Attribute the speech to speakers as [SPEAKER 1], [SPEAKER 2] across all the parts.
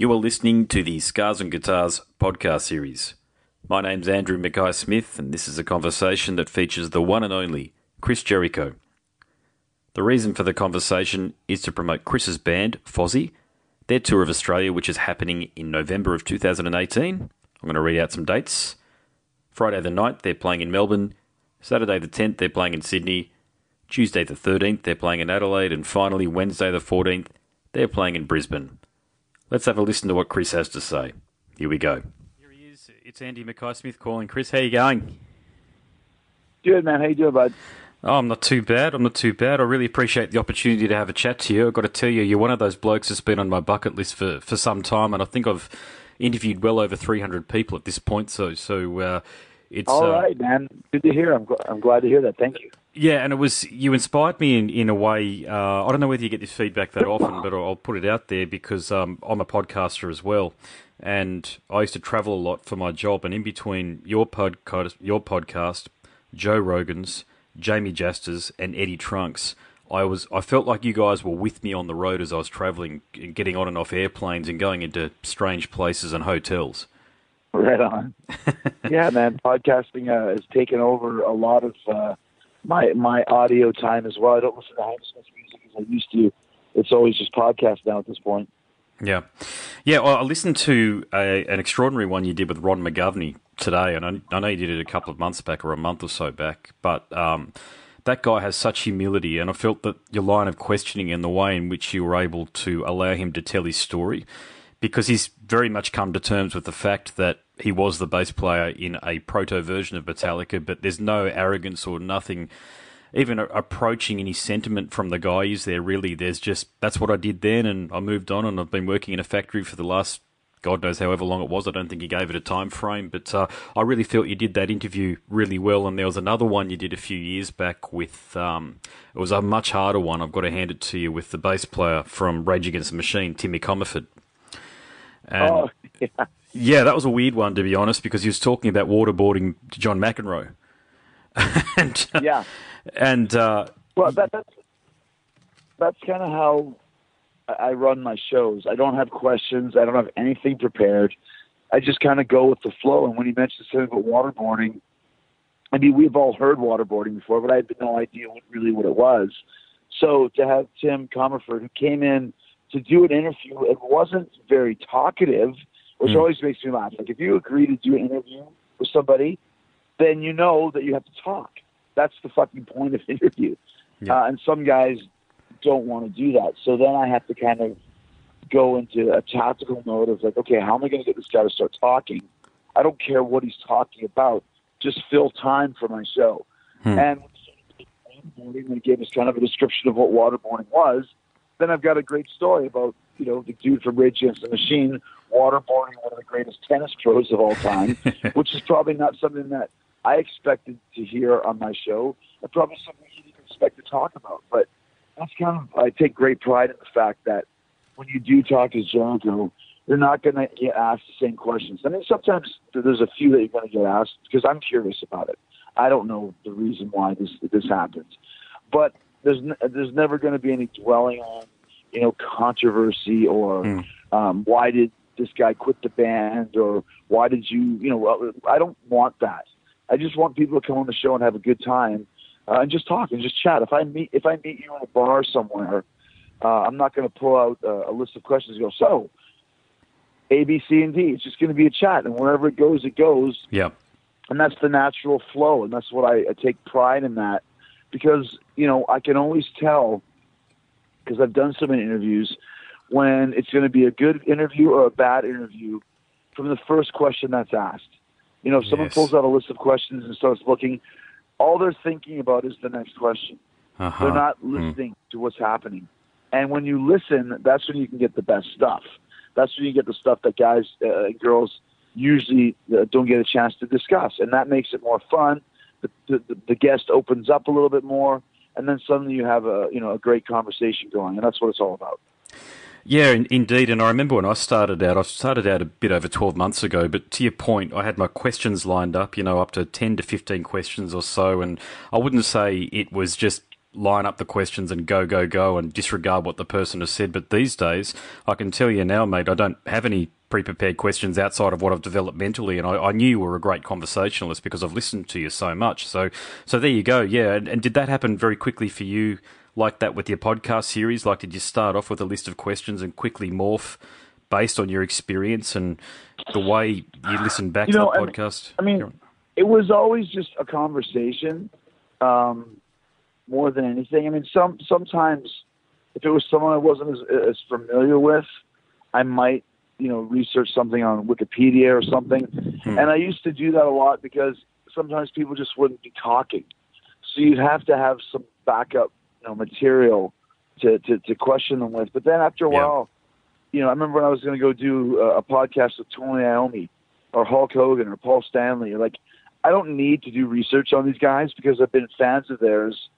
[SPEAKER 1] You are listening to the Scars and Guitars podcast series. My name's Andrew Mackay Smith, and this is a conversation that features the one and only Chris Jericho. The reason for the conversation is to promote Chris's band, Fozzy, their tour of Australia, which is happening in November of 2018. I'm going to read out some dates. Friday the 9th, they're playing in Melbourne. Saturday the 10th, they're playing in Sydney. Tuesday the 13th, they're playing in Adelaide. And finally, Wednesday the 14th, they're playing in Brisbane. Let's have a listen to what Chris has to say. Here we go. Here he is. It's Andy Mackay Smith calling. Chris, how you going?
[SPEAKER 2] Good, man. How you doing, bud?
[SPEAKER 1] Oh, I'm not too bad. I'm not too bad. I really appreciate the opportunity to have a chat to you. I've got to tell you, you're one of those blokes that's been on my bucket list for, for some time, and I think I've interviewed well over 300 people at this point. So, so uh, it's
[SPEAKER 2] all right, uh, man. Good to hear. I'm gl- I'm glad to hear that. Thank you.
[SPEAKER 1] Yeah, and it was you inspired me in in a way. Uh, I don't know whether you get this feedback that often, but I'll put it out there because um, I'm a podcaster as well, and I used to travel a lot for my job. And in between your podcast, your podcast, Joe Rogan's, Jamey Jasta's, and Eddie Trunk's, I was I felt like you guys were with me on the road as I was traveling, and getting on and off airplanes and going into strange places and hotels.
[SPEAKER 2] Right on. yeah, man. Podcasting uh, has taken over a lot of uh, my my audio time as well. I don't listen to Hammersmith's music as I used to. It's always just podcast now at this point.
[SPEAKER 1] Yeah, yeah. Well, I listened to a, an extraordinary one you did with Ron McGovney today, and I, I, know you did it a couple of months back or a month or so back. But um, that guy has such humility, and I felt that your line of questioning and the way in which you were able to allow him to tell his story, because he's very much come to terms with the fact that he was the bass player in a proto version of Metallica, but there's no arrogance or nothing even approaching any sentiment from the guy is there really there's just that's what I did then and I moved on and I've been working in a factory for the last God knows however long it was. I don't think he gave it a time frame, but uh, I really felt you did that interview really well. And there was another one you did a few years back with, um, it was a much harder one. I've got to hand it to you with the bass player from Rage Against the Machine, Timmy Commerford.
[SPEAKER 2] And oh, yeah.
[SPEAKER 1] Yeah, that was a weird one to be honest, because he was talking about waterboarding John McEnroe. and,
[SPEAKER 2] uh, yeah,
[SPEAKER 1] and uh,
[SPEAKER 2] well, that, that's that's kind of how I run my shows. I don't have questions. I don't have anything prepared. I just kind of go with the flow. And when he mentioned something about waterboarding, I mean, we've all heard waterboarding before, but I had no idea what really what it was. So to have Tim Commerford, who came in to do an interview and wasn't very talkative, which mm. always makes me laugh. Like if you agree to do an interview with somebody, then you know that you have to talk. That's the fucking point of interview. Yeah. Uh, and some guys don't want to do that. So then I have to kind of go into a tactical mode of like, okay, how am I going to get this guy to start talking? I don't care what he's talking about. Just fill time for my show. Hmm. And when he gave us kind of a description of what waterboarding was, then I've got a great story about you know the dude from Rage Against the Machine waterboarding one of the greatest tennis pros of all time, which is probably not something that I expected to hear on my show, and probably something he didn't expect to talk about. But that's kind of I take great pride in the fact that when you do talk to Jericho, you're not going to get asked the same questions. I mean, sometimes there's a few that you're going to get asked because I'm curious about it. I don't know the reason why this this happens, but there's there's never going to be any dwelling on you know controversy or mm. um, why did this guy quit the band or why did you you know I don't want that. I just want people to come on the show and have a good time uh, and just talk and just chat. If I meet if I meet you in a bar somewhere, uh, I'm not going to pull out uh, a list of questions and go so. A, B, C, and D. It's just going to be a chat, and wherever it goes, it goes.
[SPEAKER 1] Yeah.
[SPEAKER 2] And that's the natural flow, and that's what I, I take pride in that, because you know I can always tell because I've done so many interviews when it's going to be a good interview or a bad interview from the first question that's asked. You know, if someone yes. pulls out a list of questions and starts looking, all they're thinking about is the next question. Uh-huh. They're not hmm. listening mm. to what's happening. And when you listen, that's when you can get the best stuff. That's when you get the stuff that guys uh, and girls usually uh, don't get a chance to discuss, and that makes it more fun. The, the, the guest opens up a little bit more, and then suddenly you have a you know a great conversation going, and that's what it's all about.
[SPEAKER 1] Yeah, indeed. And I remember when I started out, I started out a bit over 12 months ago, but to your point, I had my questions lined up, you know, up to 10 to 15 questions or so. And I wouldn't say it was just line up the questions and go, go, go and disregard what the person has said. But these days, I can tell you now, mate, I don't have any pre-prepared questions outside of what I've developed mentally, and I, I, knew you were a great conversationalist because I've listened to you so much. So, so there you go. Yeah, and, and, did that happen very quickly for you, like that with your podcast series? Like, did you start off with a list of questions and quickly morph based on your experience and the way you listen back
[SPEAKER 2] you
[SPEAKER 1] to
[SPEAKER 2] know,
[SPEAKER 1] the podcast?
[SPEAKER 2] I mean, it was always just a conversation, um, more than anything. I mean, some sometimes if it was someone I wasn't as, as familiar with, I might you know research something on Wikipedia or something. Hmm. And I used to do that a lot because sometimes people just wouldn't be talking, so you'd have to have some backup you know material to to, to question them with. But then after a yeah. while, you know, I remember when I was going to go do a, a podcast with Tony Iommi or Hulk Hogan or Paul Stanley. Like, I don't need to do research on these guys because I've been fans of theirs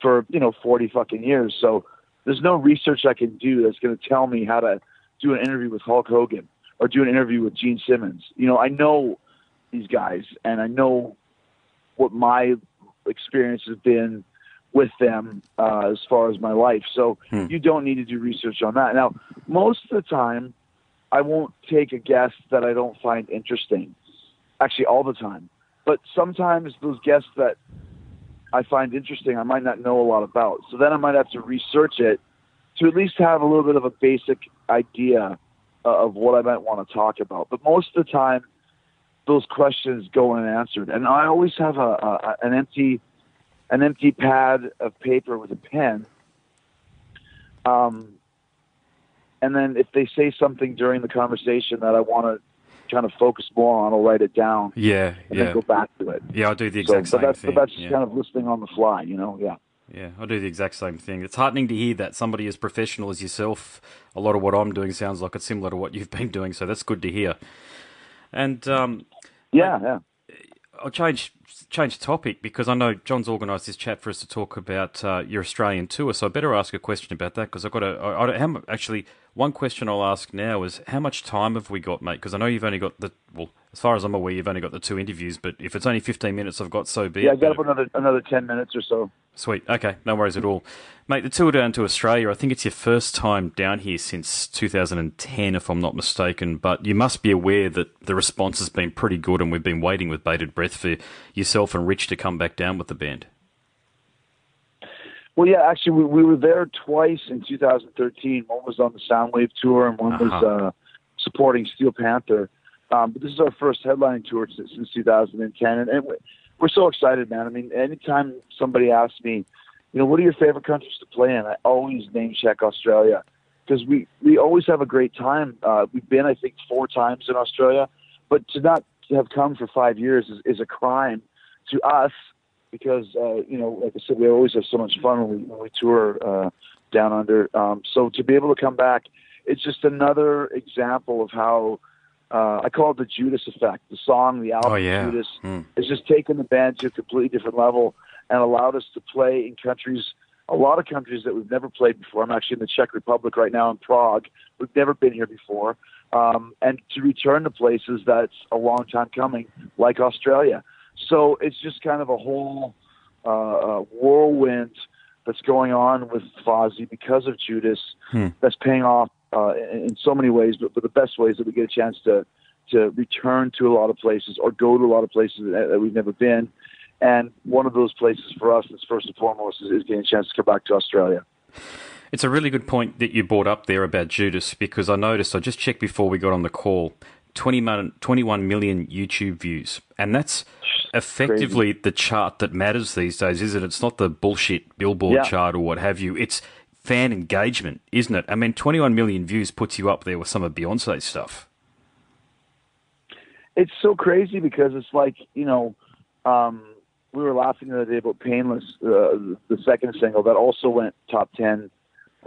[SPEAKER 2] for you know forty fucking years. So there's no research I can do that's going to tell me how to do an interview with Hulk Hogan or do an interview with Gene Simmons. You know, I know these guys and I know what my experience has been with them uh, as far as my life. So hmm. you don't need to do research on that. Now, most of the time, I won't take a guest that I don't find interesting. Actually, all the time. But sometimes those guests that I find interesting, I might not know a lot about. So then I might have to research it to at least have a little bit of a basic idea of what I might want to talk about. But most of the time, those questions go unanswered, and I always have a, a an empty an empty pad of paper with a pen. Um, and then if they say something during the conversation that I want to kind of focus more on, I'll write it down.
[SPEAKER 1] Yeah,
[SPEAKER 2] and
[SPEAKER 1] yeah.
[SPEAKER 2] Then go back to it.
[SPEAKER 1] Yeah, I'll do the exact so,
[SPEAKER 2] same that's,
[SPEAKER 1] thing.
[SPEAKER 2] But that's
[SPEAKER 1] yeah.
[SPEAKER 2] kind of listening on the fly, you know. Yeah.
[SPEAKER 1] Yeah, I do the exact same thing. It's heartening to hear that somebody as professional as yourself, a lot of what I'm doing sounds like it's similar to what you've been doing, so that's good to hear. And um,
[SPEAKER 2] yeah, yeah.
[SPEAKER 1] I'll change change topic because I know John's organised this chat for us to talk about uh, your Australian tour. So I better ask a question about that because I've got a. I, I, how, actually, one question I'll ask now is how much time have we got, mate? Because I know you've only got the well, as far as I'm aware, you've only got the two interviews. But if it's only 15 minutes, I've got so be
[SPEAKER 2] yeah, it. Yeah, I got another another 10 minutes or so.
[SPEAKER 1] Sweet. Okay, no worries at all, mate. The tour down to Australia. I think it's your first time down here since 2010, if I'm not mistaken. But you must be aware that the response has been pretty good, and we've been waiting with bated breath for yourself and Rich to come back down with the band.
[SPEAKER 2] Well, yeah, actually, we, we were there twice in 2013. One was on the Soundwave tour, and one uh-huh. was uh, supporting Steel Panther. Um, but this is our first headline tour since, since 2010, and, and we're so excited, man. I mean, anytime somebody asks me, you know, what are your favorite countries to play in, I always name check Australia because we we always have a great time. Uh, we've been, I think, four times in Australia, but to not have come for five years is, is a crime to us because uh, you know, like I said, we always have so much fun when we, when we tour uh, down under. Um, so to be able to come back, it's just another example of how uh, I call it the Judas effect. The song, the album,
[SPEAKER 1] oh, yeah.
[SPEAKER 2] Judas,
[SPEAKER 1] mm.
[SPEAKER 2] has just taken the band to a completely different level and allowed us to play in countries, a lot of countries that we've never played before. I'm actually in the Czech Republic right now in Prague. We've never been here before. Um, and to return to places that's a long time coming, like Australia. So it's just kind of a whole uh, uh, whirlwind that's going on with Fozzy because of Judas hmm. that's paying off uh, in, in so many ways, but, but the best ways that we get a chance to to return to a lot of places or go to a lot of places that, that we've never been. And one of those places for us, that's first and foremost, is, is getting a chance to come back to Australia.
[SPEAKER 1] It's a really good point that you brought up there about Judas because I noticed, I just checked before we got on the call, 20, 21 million YouTube views. And that's effectively Crazy. the chart that matters these days, isn't it? It's not the bullshit billboard yeah. chart or what have you. It's fan engagement, isn't it? I mean, 21 million views puts you up there with some of Beyonce's stuff.
[SPEAKER 2] It's so crazy because it's like, you know, um, we were laughing the other day about Painless, uh, the second single that also went top 10,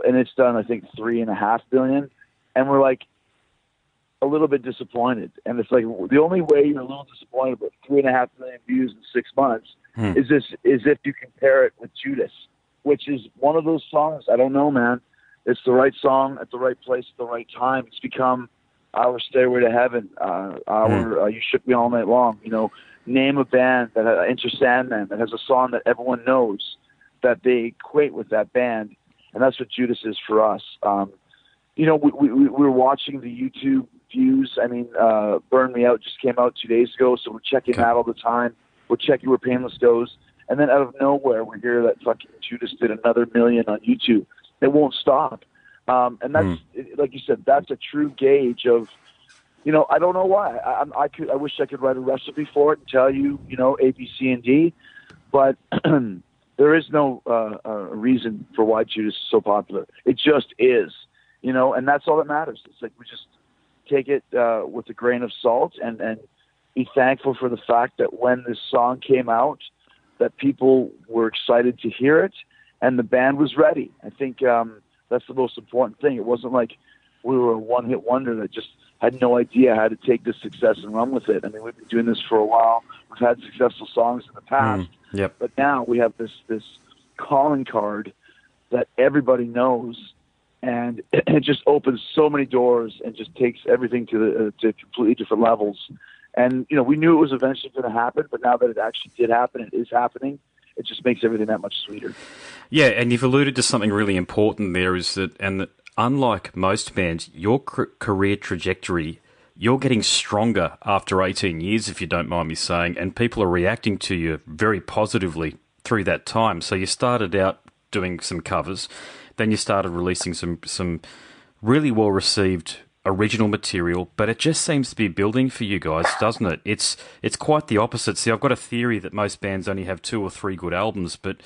[SPEAKER 2] and it's done, I think, three and a half billion. And we're like, a little bit disappointed. And it's like the only way you're a little disappointed about three and a half million views in six months hmm. is this is if you compare it with Judas, which is one of those songs. I don't know, man. It's the right song at the right place at the right time. It's become our Stairway to Heaven, uh, our hmm. uh, You Shook Me All Night Long. You know, name a band that has Enter Sandman that has a song that everyone knows. that they equate with that band, and that's what Judas is for us. Um, you know, we, we, we were watching the YouTube views. I mean, uh, Burn Me Out just came out two days ago, so we're checking
[SPEAKER 1] Okay.
[SPEAKER 2] that all the time. We're checking where Painless goes, and then out of nowhere, we hear that fucking Judas did another million on YouTube. It won't stop, um, and that's like you said, that's a true gauge of. You know, I don't know why. I, I could. I wish I could write a recipe for it and tell you, you know, A, B, C, and D, but there is no uh, uh, reason for why Judas is so popular. It just is, you know, and that's all that matters. It's like we just take it uh, with a grain of salt and and be thankful for the fact that when this song came out, that people were excited to hear it and the band was ready. I think um, that's the most important thing. It wasn't like we were a one-hit wonder that just had no idea how to take this success and run with it. I mean, we've been doing this for a while. We've had successful songs in the past.
[SPEAKER 1] Yep.
[SPEAKER 2] But now we have this this calling card that everybody knows, and it just opens so many doors and just takes everything to the uh, to completely different levels. And you know, we knew it was eventually going to happen, but now that it actually did happen, it is happening. It just makes everything that much sweeter.
[SPEAKER 1] Yeah, and you've alluded to something really important there is that, and that unlike most bands, your career trajectory, you're getting stronger after 18 years, if you don't mind me saying, and people are reacting to you very positively through that time. So you started out doing some covers, then you started releasing some some really well received original material, but it just seems to be building for you guys, doesn't it? It's it's quite the opposite. See, I've got a theory that most bands only have two or three good albums, but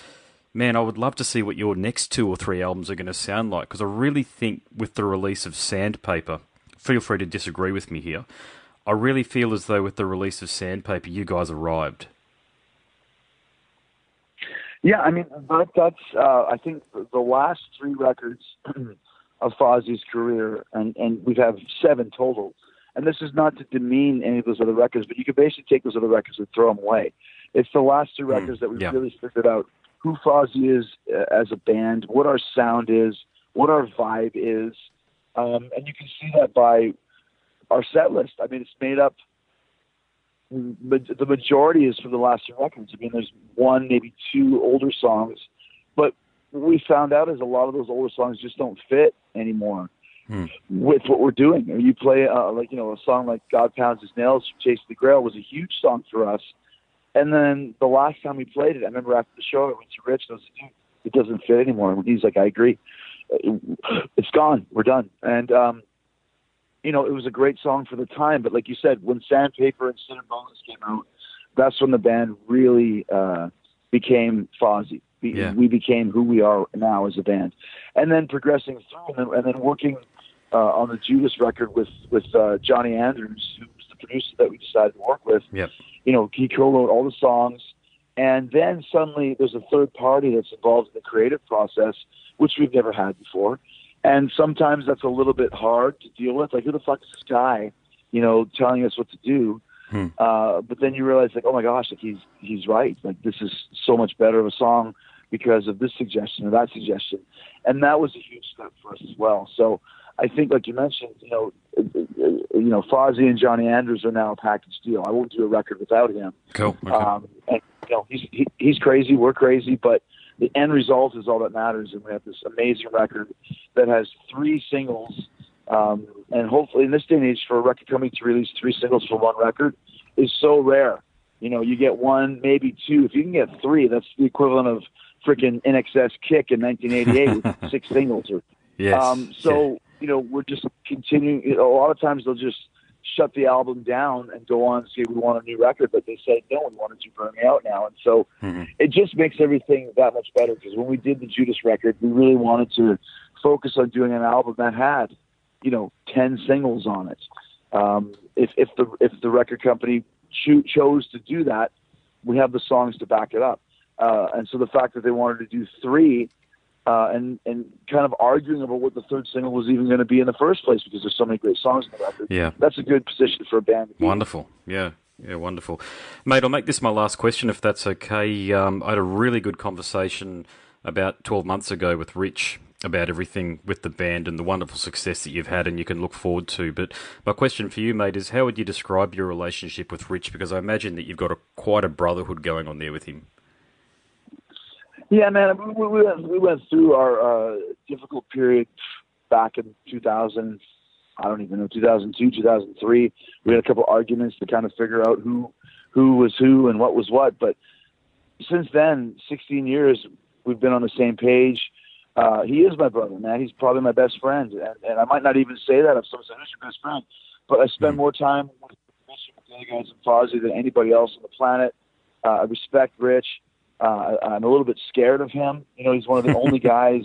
[SPEAKER 1] man, I would love to see what your next two or three albums are going to sound like because I really think with the release of Sandpaper, feel free to disagree with me here. I really feel as though with the release of Sandpaper, you guys arrived.
[SPEAKER 2] Yeah, I mean that, that's uh, I think the last three records of Fozzy's career, and and we have seven total. And this is not to demean any of those other records, but you could basically take those other records and throw them away. It's the last two records that we've
[SPEAKER 1] yeah.
[SPEAKER 2] really figured out who Fozzy is uh, as a band, what our sound is, what our vibe is, um, and you can see that by our set list. I mean, it's made up the majority is from the last two records. I mean, there's one, maybe two older songs, but what we found out is a lot of those older songs just don't fit anymore
[SPEAKER 1] Hmm.
[SPEAKER 2] with what we're doing. Or you play uh, like you know a song like "God Pounds His Nails" from Chase the Grail was a huge song for us, and then the last time we played it, I remember after the show, I went to Rich and I was like, "Dude, it doesn't fit anymore." And he's like, "I agree, it's gone. We're done." And um, you know, it was a great song for the time, but like you said, when Sandpaper and Sin and Bones came out, that's when the band really uh, became Fozzy. We,
[SPEAKER 1] Yeah.
[SPEAKER 2] we became who we are now as a band, and then progressing through, and then, and then working uh, on the Judas record with with uh, Johnny Andrews, who was the producer that we decided to work with.
[SPEAKER 1] Yep.
[SPEAKER 2] You know, he co-wrote all the songs, and then suddenly there's a third party that's involved in the creative process, which we've never had before. And sometimes that's a little bit hard to deal with. Like, who the fuck is this guy, you know, telling us what to do?
[SPEAKER 1] Hmm.
[SPEAKER 2] Uh, but then you realize, like, oh my gosh, like he's he's right. Like, this is so much better of a song because of this suggestion or that suggestion, and that was a huge step for us as well. So I think, like you mentioned, you know, you know, Fozzy and Johnny Andrews are now a package deal. I won't do a record without him.
[SPEAKER 1] Cool. Okay.
[SPEAKER 2] Um, and you know, he's he, he's crazy. We're crazy, but the end result is all that matters. And we have this amazing record that has three singles. Um, and hopefully, in this day and age, for a record company to release three singles for one record is so rare. You know, you get one, maybe two. If you can get three, that's the equivalent of freaking INXS Kick in 1988 with six singles. Or
[SPEAKER 1] yes.
[SPEAKER 2] um, so you know, we're just continuing. You know, a lot of times they'll just shut the album down and go on and say we want a new record, but they say no, we want to Burn Me Out now, and so
[SPEAKER 1] Mhm.
[SPEAKER 2] it just makes everything that much better. Because when we did the Judas record, we really wanted to focus on doing an album that had, you know, ten singles on it. Um, if if the if the record company cho- chose to do that, we have the songs to back it up. Uh, and so the fact that they wanted to do three uh, and and kind of arguing about what the third single was even going to be in the first place because there's so many great songs in the record.
[SPEAKER 1] Yeah.
[SPEAKER 2] That's a good position for a band. to be.
[SPEAKER 1] Wonderful. Yeah. Yeah, wonderful. Mate, I'll make this my last question if that's okay. Um, I had a really good conversation about 12 months ago with Rich about everything with the band and the wonderful success that you've had and you can look forward to. But my question for you, mate, is how would you describe your relationship with Rich? Because I imagine that you've got a, quite a brotherhood going on there with him.
[SPEAKER 2] Yeah, man, we, we, went, we went through our uh, difficult period back in 2000. I don't even know 2002, 2003. We had a couple arguments to kind of figure out who who was who and what was what. But since then, 16 years, we've been on the same page. Uh, he is my brother, man. He's probably my best friend, and, and I might not even say that if someone says, "Who's your best friend?" But I spend mm. more time with the other guys in Fozzy than anybody else on the planet. Uh, I respect Rich. Uh, I'm a little bit scared of him. You know, he's one of the only guys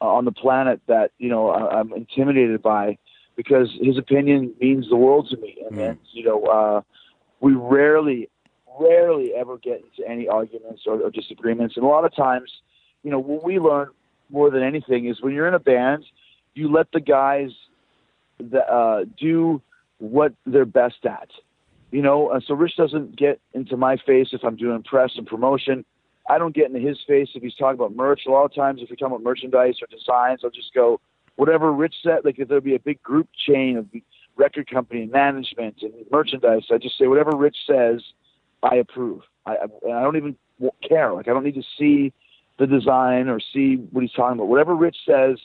[SPEAKER 2] on the planet that you know I'm intimidated by because his opinion means the world to me. And, mm. and you know, uh, we rarely, rarely ever get into any arguments or, or disagreements. And a lot of times, you know, what we learn more than anything is when you're in a band, you let the guys uh, do what they're best at. You know, uh, so Rich doesn't get into my face if I'm doing press and promotion. I don't get into his face if he's talking about merch. A lot of times, if we're talking about merchandise or designs, I'll just go, whatever Rich said. Like if there'll be a big group chain of record company and management and merchandise, I just say whatever Rich says, I approve. I, I, I don't even care. Like I don't need to see the design or see what he's talking about. Whatever Rich says,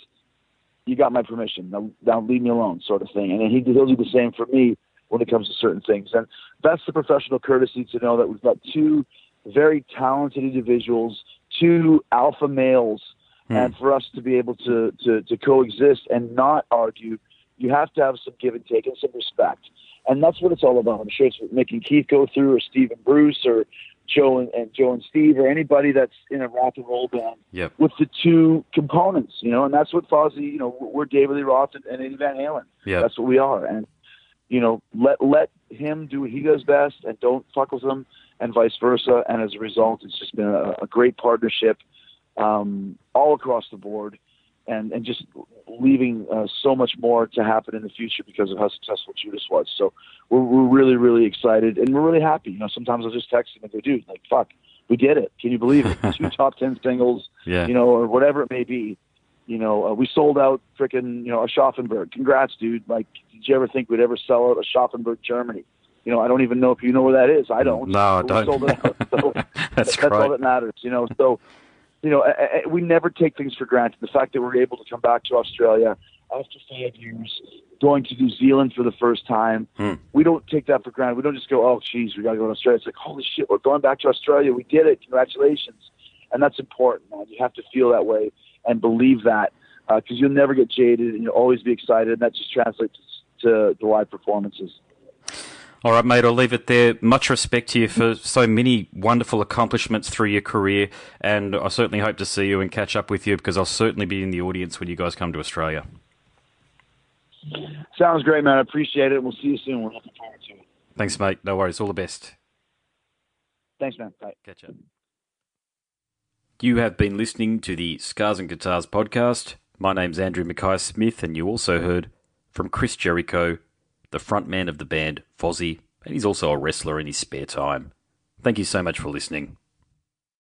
[SPEAKER 2] you got my permission. Now, now leave me alone, sort of thing. And he, he'll do the same for me when it comes to certain things. And that's the professional courtesy to know that we've got two very talented individuals, two alpha males, hmm. and for us to be able to, to, to coexist and not argue, you have to have some give and take and some respect. And that's what it's all about. I'm sure it's what Mick and Keith go through, or Steve and Bruce, or Joe and, and Joe and Steve, or anybody that's in a rock and roll band
[SPEAKER 1] yep.
[SPEAKER 2] with the two components, you know. And that's what Fozzy, you know, we're David Lee Roth and, and Eddie Van Halen.
[SPEAKER 1] Yep.
[SPEAKER 2] That's what we are. And you know, let let him do what he does best, and don't fuck with him, and vice versa. And as a result, it's just been a, a great partnership um, all across the board, and and just leaving uh, so much more to happen in the future because of how successful Judas was. So we're we're really really excited, and we're really happy. You know, sometimes I'll just text him and go, "Dude, like fuck." We did it. Can you believe it? Two top ten singles,
[SPEAKER 1] yeah.
[SPEAKER 2] you know, or whatever it may be you know, uh, we sold out freaking, you know, a Aschaffenburg. Congrats, dude. Like, did you ever think we'd ever sell out a Aschaffenburg, Germany? You know, I don't even know if you know where that is. I don't.
[SPEAKER 1] No, I don't.
[SPEAKER 2] sold it out. So
[SPEAKER 1] that's
[SPEAKER 2] that's all that matters. You know, so you know, I, I, we never take things for granted. The fact that we're able to come back to Australia after five years, going to New Zealand for the first time,
[SPEAKER 1] hmm.
[SPEAKER 2] we don't take that for granted. We don't just go, oh, geez, we got to go to Australia. It's like, holy shit, we're going back to Australia. We did it. Congratulations. And that's important, man. You have to feel that way and believe that because uh, you'll never get jaded and you'll always be excited. And that just translates to the live performances.
[SPEAKER 1] All right, mate, I'll leave it there. Much respect to you for so many wonderful accomplishments through your career, and I certainly hope to see you and catch up with you because I'll certainly be in the audience when you guys come to Australia.
[SPEAKER 2] Sounds great, man. I appreciate it. We'll see you soon. We're looking forward to it.
[SPEAKER 1] Thanks, mate. No worries. All the best.
[SPEAKER 2] Thanks, man. Bye.
[SPEAKER 1] Catch up. You have been listening to the Scars and Guitars podcast. My name's Andrew Mackay Smith, and you also heard from Chris Jericho, the frontman of the band Fozzy, and he's also a wrestler in his spare time. Thank you so much for listening.